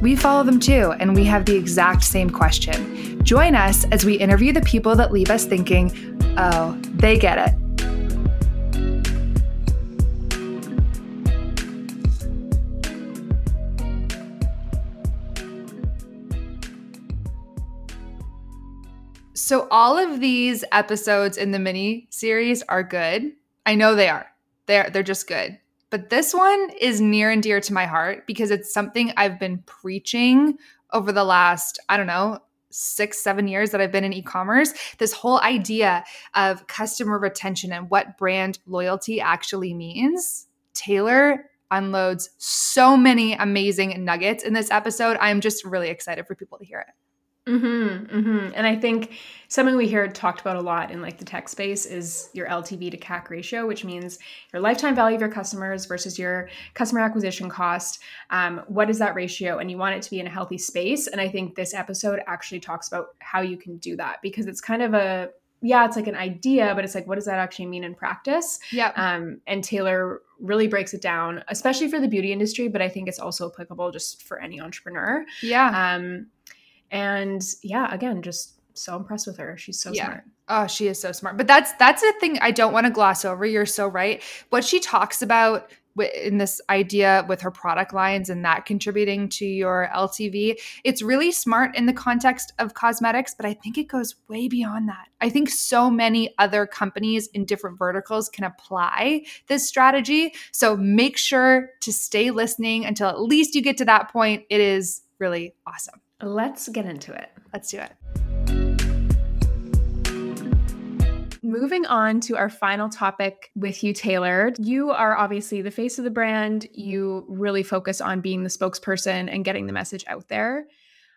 we follow them too, and we have the exact same question. Join us as we interview the people that leave us thinking, oh, they get it. So, all of these episodes in the mini series are good. I know they are. They're, they're just good. But this one is near and dear to my heart because it's something I've been preaching over the last, I don't know, six, seven years that I've been in e commerce. This whole idea of customer retention and what brand loyalty actually means. Taylor unloads so many amazing nuggets in this episode. I'm just really excited for people to hear it. Mm-hmm, mm-hmm. And I think something we hear talked about a lot in like the tech space is your LTV to CAC ratio, which means your lifetime value of your customers versus your customer acquisition cost. Um, what is that ratio? And you want it to be in a healthy space. And I think this episode actually talks about how you can do that because it's kind of a yeah, it's like an idea, but it's like, what does that actually mean in practice? Yeah. Um, and Taylor really breaks it down, especially for the beauty industry, but I think it's also applicable just for any entrepreneur. Yeah. Um, and yeah, again, just so impressed with her. She's so Yeah. smart. Oh, she is so smart. But that's that's a thing I don't want to gloss over. You're so right. What she talks about in this idea with her product lines and that contributing to your LTV, it's really smart in the context of cosmetics, but I think it goes way beyond that. I think so many other companies in different verticals can apply this strategy. So make sure to stay listening until at least you get to that point. It is really awesome. Let's get into it. Let's do it. Moving on to our final topic with you, Taylor. You are obviously the face of the brand. You really focus on being the spokesperson and getting the message out there.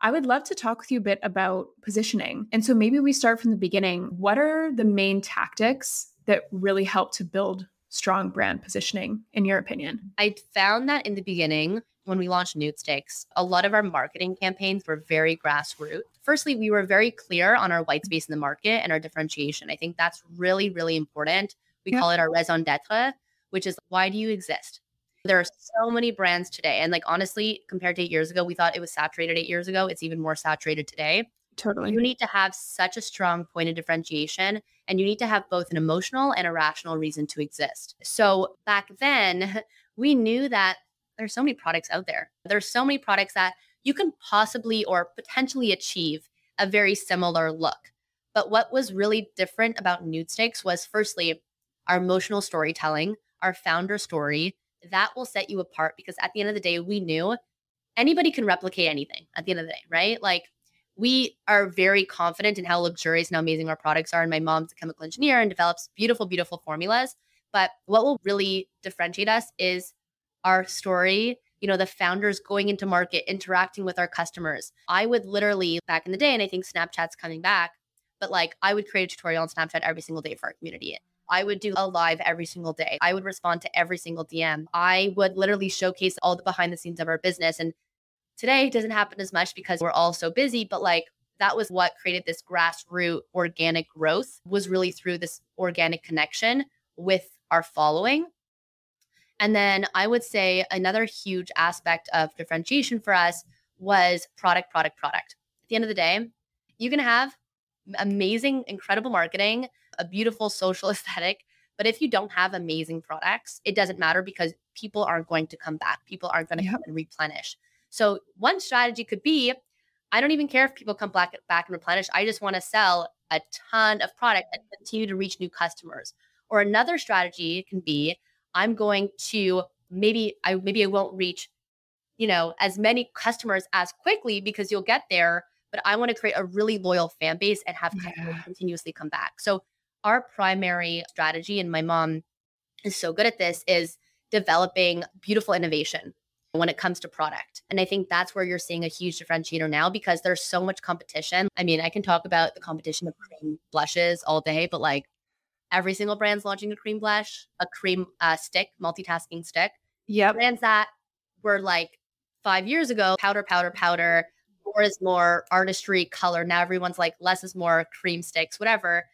I would love to talk with you a bit about positioning. And so maybe we start from the beginning. What are the main tactics that really help to build strong brand positioning, in your opinion? I found that in the beginning, when we launched Nudestix, a lot of our marketing campaigns were very grassroots. Firstly, we were very clear on our white space in the market and our differentiation. I think that's really, really important. We Yeah. call it our raison d'etre, which is why do you exist? There are so many brands today. And like honestly, compared to eight years ago, we thought it was saturated eight years ago. It's even more saturated today. Totally. You need to have such a strong point of differentiation, and you need to have both an emotional and a rational reason to exist. So back then, we knew that there's so many products out there. There's so many products that you can possibly or potentially achieve a very similar look. But what was really different about Nudestix was firstly our emotional storytelling, our founder story. That will set you apart because at the end of the day, we knew anybody can replicate anything at the end of the day, right? Like we are very confident in how luxurious and how amazing our products are. And my mom's a chemical engineer and develops beautiful, beautiful formulas. But what will really differentiate us is our story, you know, the founders going into market, interacting with our customers. I would literally, back in the day, and I think Snapchat's coming back, but like I would create a tutorial on Snapchat every single day for our community. I would do a live every single day. I would respond to every single DM. I would literally showcase all the behind the scenes of our business. And today doesn't happen as much because we're all so busy, but like that was what created this grassroots organic growth was really through this organic connection with our following. And then I would say another huge aspect of differentiation for us was product, product, product. At the end of the day, you can have amazing, incredible marketing, a beautiful social aesthetic, but if you don't have amazing products, it doesn't matter because people aren't going to come back. People aren't going to Yep. come and replenish. So one strategy could be I don't even care if people come back, back and replenish. I just want to sell a ton of product and continue to reach new customers. Or another strategy can be I'm going to maybe I maybe I won't reach, you know, as many customers as quickly because you'll get there, but I want to create a really loyal fan base and have customers Yeah. continuously come back. So our primary strategy, and my mom is so good at this, is developing beautiful innovation. when it comes to product. And I think that's where you're seeing a huge differentiator now because there's so much competition. I mean, I can talk about the competition of cream blushes all day, but like every single brand's launching a cream blush, a cream uh, stick, multitasking stick. Yep. Brands that were like five years ago, powder, powder, powder, more is more artistry, color. Now everyone's like less is more, cream sticks, whatever.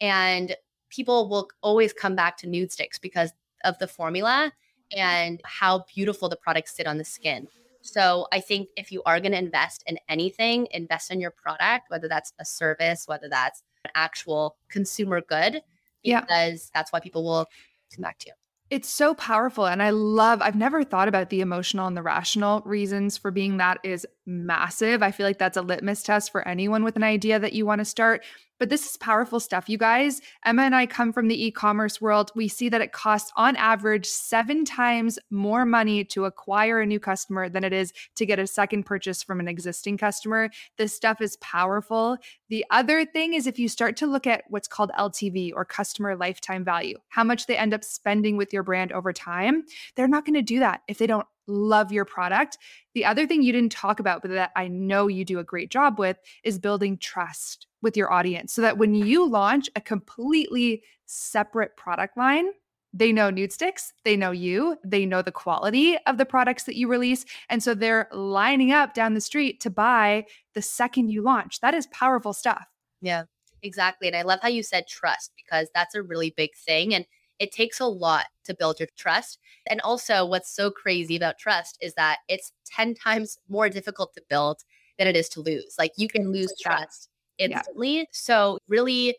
And people will always come back to Nudestix because of the formula and how beautiful the products sit on the skin. So I think if you are going to invest in anything, invest in your product, whether that's a service, whether that's an actual consumer good, Yeah. because that's why people will come back to you. It's so powerful. And I love, I've never thought about the emotional and the rational reasons for being that is massive. I feel like that's a litmus test for anyone with an idea that you want to start. But this is powerful stuff, you guys. Emma and I come from the e commerce world. We see that it costs on average seven times more money to acquire a new customer than it is to get a second purchase from an existing customer. This stuff is powerful. The other thing is if you start to look at what's called LTV or customer lifetime value, how much they end up spending with your brand over time, they're not going to do that if they don't love your product. The other thing you didn't talk about, but that I know you do a great job with, is building trust with your audience so that when you launch a completely separate product line, they know Nudestix, they know you, they know the quality of the products that you release. And so they're lining up down the street to buy the second you launch. That is powerful stuff. Yeah, exactly. And I love how you said trust because that's a really big thing. And it takes a lot to build your trust. And also, what's so crazy about trust is that it's 10 times more difficult to build than it is to lose. Like you can lose trust instantly. So, really,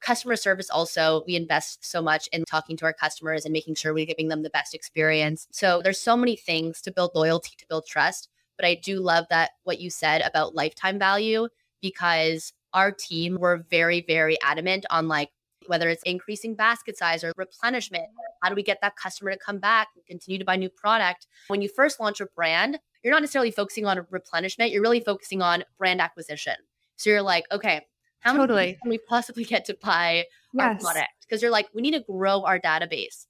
customer service also, we invest so much in talking to our customers and making sure we're giving them the best experience. So, there's so many things to build loyalty, to build trust. But I do love that what you said about lifetime value because our team were very, very adamant on like, whether it's increasing basket size or replenishment, how do we get that customer to come back and continue to buy new product? When you first launch a brand, you're not necessarily focusing on replenishment, you're really focusing on brand acquisition. So you're like, okay, how many Totally. people can we possibly get to buy our product? Because you're like, we need to grow our database.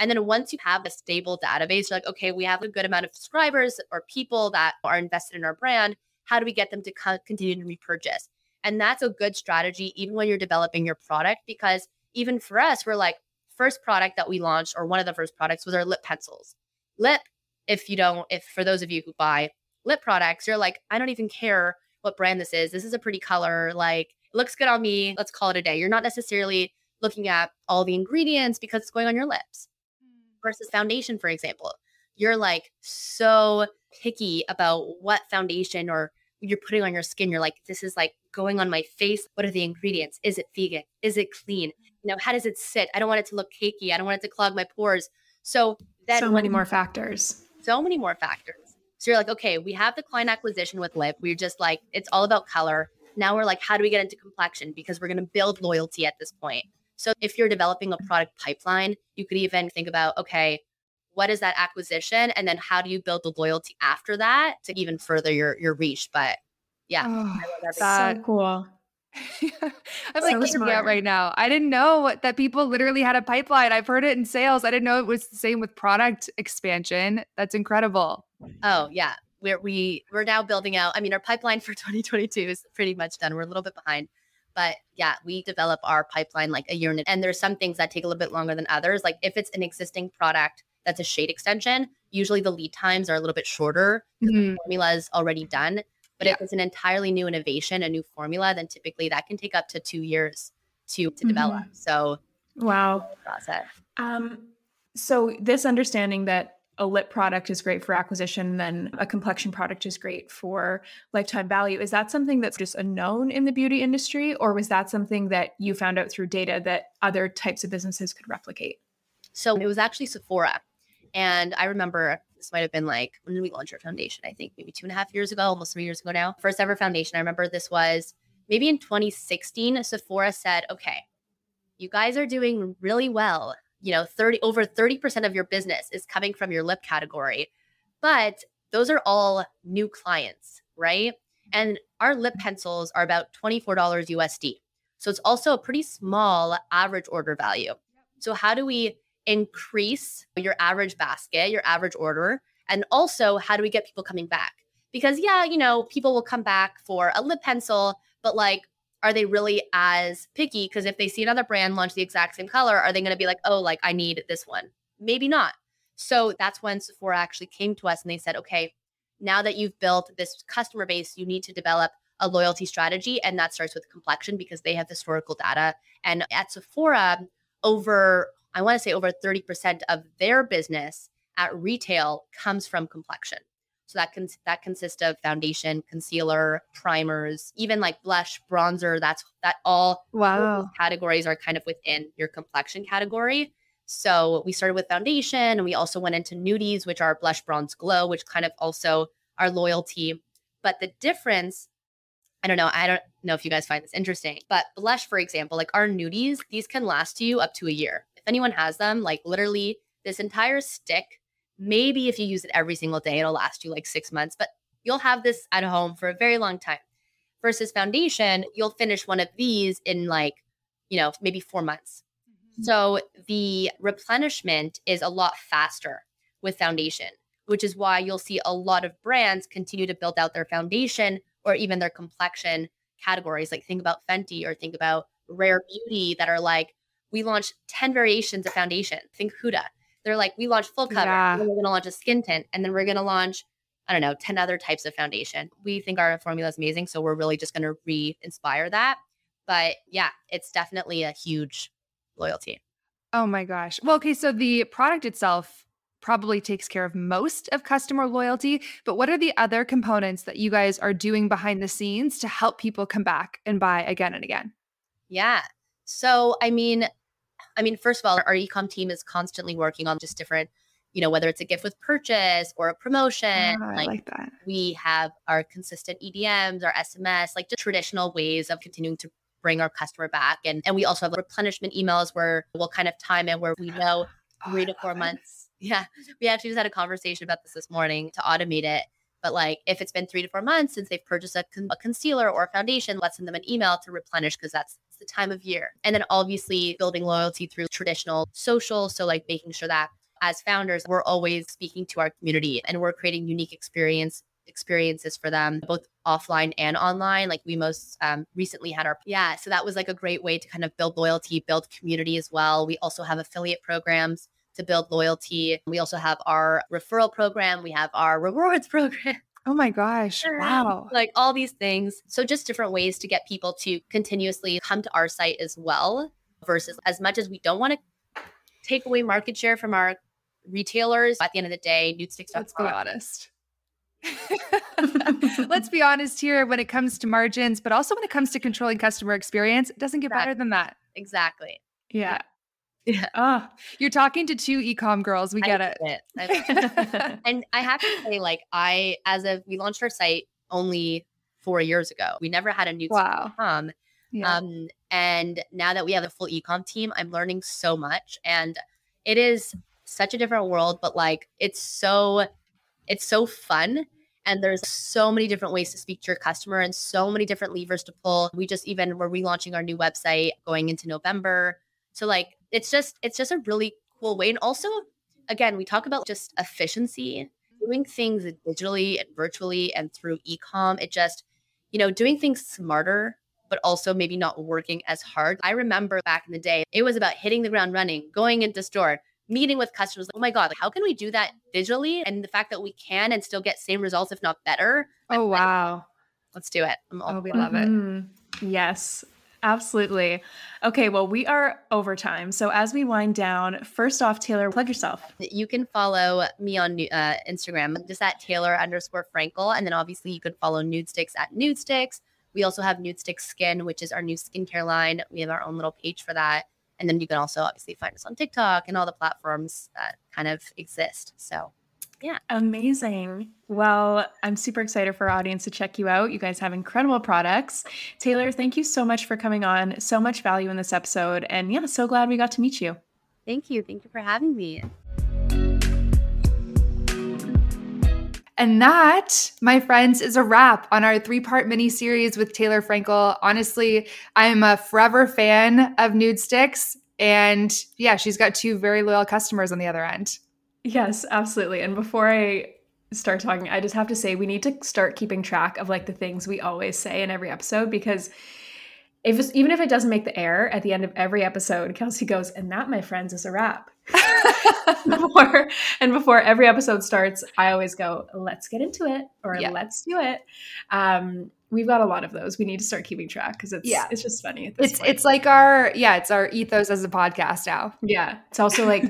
And then once you have a stable database, you're like, okay, we have a good amount of subscribers or people that are invested in our brand. How do we get them to co- continue to repurchase? And that's a good strategy, even when you're developing your product, because even for us, we're like, first product that we launched, or one of the first products was our lip pencils. Lip, if you don't, if for those of you who buy lip products, you're like, I don't even care what brand this is. This is a pretty color. Like, looks good on me. Let's call it a day. You're not necessarily looking at all the ingredients because it's going on your lips hmm. versus foundation, for example. You're like so picky about what foundation or you're putting on your skin. You're like, this is like going on my face. What are the ingredients? Is it vegan? Is it clean? You know, how does it sit? I don't want it to look cakey. I don't want it to clog my pores. So then so many more factors. so many more factors. So you're like, okay, we have the client acquisition with lip. We're just like, it's all about color. Now we're like, how do we get into complexion? Because we're going to build loyalty at this point. So if you're developing a product pipeline, you could even think about, okay, what is that acquisition? And then how do you build the loyalty after that to even further your your reach? But yeah, Oh, I love that- so cool. I'm like So geeking out smart. right now. I didn't know what- that people literally had a pipeline. I've heard it in sales. I didn't know it was the same with product expansion. That's incredible. Oh yeah, we're we we're now building out. I mean, our pipeline for 2022 is pretty much done. We're a little bit behind, but yeah, we develop our pipeline like a year in. And there's some things that take a little bit longer than others. Like if it's an existing product that's a shade extension, usually the lead times are a little bit shorter. because Mhm. The formula is already done. But if it's an entirely new innovation, a new formula, then typically that can take up to two years to to develop. So Wow. process. Um, so this understanding that a lip product is great for acquisition, then a complexion product is great for lifetime value. Is that something that's just a known in the beauty industry, or was that something that you found out through data that other types of businesses could replicate? So it was actually Sephora. And I remember this might have been like, when did we launch our foundation? I think maybe two and a half years ago, almost three years ago now. First ever foundation. I remember this was maybe in 2016. Sephora said, okay, you guys are doing really well. You know, 30 over 30% of your business is coming from your lip category. But those are all new clients, right? And our lip pencils are about $24 USD. So it's also a pretty small average order value. So how do we increase your average basket, your average order, And also, how do we get people coming back? Because, yeah, you know, people will come back for a lip pencil, but like, are they really as picky? Because if they see another brand launch the exact same color, are they going to be like, oh, like I need this one? Maybe not. So that's when Sephora actually came to us and they said, okay, now that you've built this customer base, you need to develop a loyalty strategy. And that starts with complexion because they have historical data. And at Sephora, over, I want to say over 30% of their business at retail comes from complexion. So that can that consists of foundation, concealer, primers, even like blush, bronzer. That's that all wow categories are kind of within your complexion category. So we started with foundation and we also went into nudies, which are blush, bronze, glow, which kind of also are loyalty. But the difference, I don't know, I don't know if you guys find this interesting, but blush, for example, like our nudies, these can last you up to a year. If anyone has them, like literally this entire stick, maybe if you use it every single day, it'll last you like six months, but you'll have this at home for a very long time. Versus foundation, you'll finish one of these in like, you know, maybe four months mm-hmm. so the replenishment is a lot faster with foundation, which is why you'll see a lot of brands continue to build out their foundation or even their complexion categories. Like think about Fenty or think about Rare Beauty that are like, we launched 10 variations of foundation. Think Huda. They're like, we launched full cover, yeah. we're going to launch a skin tint, and then we're going to launch, I don't know, 10 other types of foundation. We think our formula is amazing. So we're really just going to re inspire that. But yeah, it's definitely a huge loyalty. Oh my gosh. Well, okay, so the product itself probably takes care of most of customer loyalty, but what are the other components that you guys are doing behind the scenes to help people come back and buy again and again? Yeah. So, I mean, I mean, first of all, our ecom team is constantly working on just different, you know, whether it's a gift with purchase or a promotion. Oh, like, I like that. We have our consistent EDMs, our SMS, like just traditional ways of continuing to bring our customer back. And, and we also have replenishment emails where we'll kind of time it where we know oh, three to four months. Yeah. We actually just had a conversation about this this morning to automate it. But like if it's been three to four months since they've purchased a, con- a concealer or a foundation, let's send them an email to replenish because that's the time of year. And then obviously building loyalty through traditional social. So like making sure that as founders, we're always speaking to our community and we're creating unique experience experiences for them, both offline and online. Like we most um, recently had our, yeah. So that was like a great way to kind of build loyalty, build community as well. We also have affiliate programs to build loyalty. We also have our referral program, we have our rewards program. Oh my gosh. Wow. Like all these things. So, just different ways to get people to continuously come to our site as well, versus as much as we don't want to take away market share from our retailers, at the end of the day, Nudestix. Let's be honest. Let's be honest here when it comes to margins, but also when it comes to controlling customer experience, it doesn't get exactly. better than that. Exactly. Yeah. Yeah. Oh, you're talking to two ecom girls. We get I it. it. and I have to say, like, I, as of, we launched our site only four years ago. We never had a new wow. ecom. Yeah. Um, and now that we have a full ecom team, I'm learning so much. And it is such a different world, but like, it's so it's so fun. And there's so many different ways to speak to your customer and so many different levers to pull. We just even we're relaunching our new website going into November. So like it's just it's just a really cool way. And also, again, we talk about just efficiency, doing things digitally and virtually and through ecom. It just, you know, doing things smarter but also maybe not working as hard. I remember back in the day, it was about hitting the ground running, going into store, meeting with customers like, oh my god like, how can we do that digitally and the fact that we can and still get same results if not better oh I'm wow like, let's do it oh we love mm-hmm. it yes Absolutely. Okay, well, we are over time. So, as we wind down, first off, Taylor, plug yourself. You can follow me on uh, Instagram, just at Taylor underscore Frankel. And then obviously, you can follow Nudestix at Nudestix. We also have Nudestix Skin, which is our new skincare line. We have our own little page for that. And then you can also obviously find us on TikTok and all the platforms that kind of exist. So, yeah. Amazing. Well, I'm super excited for our audience to check you out. You guys have incredible products. Taylor, thank you so much for coming on. So much value in this episode. And yeah, so glad we got to meet you. Thank you. Thank you for having me. And that, my friends, is a wrap on our three part mini series with Taylor Frankel. Honestly, I'm a forever fan of Nudestix. And yeah, she's got two very loyal customers on the other end. Yes, absolutely. And before I start talking, I just have to say we need to start keeping track of like the things we always say in every episode because if it's, even if it doesn't make the air at the end of every episode, Kelsey goes, and that, my friends, is a wrap. before and before every episode starts, I always go, let's get into it or Yeah. let's do it. Um, we've got a lot of those. We need to start keeping track because it's Yeah. it's just funny at this It's point. it's like our yeah, it's our ethos as a podcast now. yeah. It's also like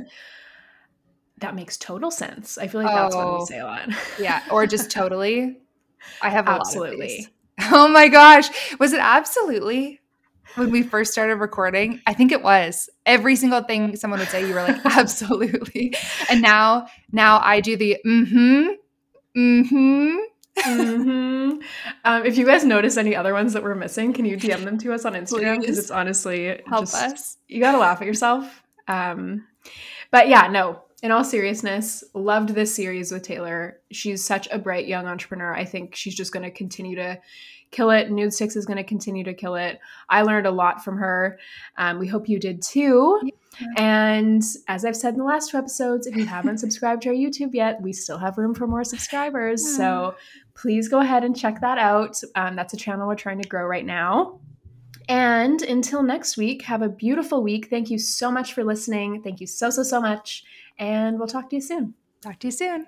that makes total sense. I feel like that's what Oh. we say a lot. Yeah, or just totally. I have a lot of Absolutely. Oh my gosh, was it absolutely when we first started recording? I think it was. Every single thing someone would say, you were like, absolutely. And now, now I do the mm-hmm, mm-hmm. Mm hmm um, if you guys notice any other ones that we're missing, can you DM them to us on Instagram? Because it's honestly Help just, us. You gotta laugh at yourself. Um, but yeah, no. In all seriousness, loved this series with Taylor. She's such a bright young entrepreneur. I think she's just going to continue to kill it. Nudestix is going to continue to kill it. I learned a lot from her. Um, we hope you did too. And as I've said in the last two episodes, if you haven't subscribed to our YouTube yet, we still have room for more subscribers. So please go ahead and check that out. Um, that's a channel we're trying to grow right now. And until next week, have a beautiful week. Thank you so much for listening. Thank you so, so, so much. And we'll talk to you soon. Talk to you soon.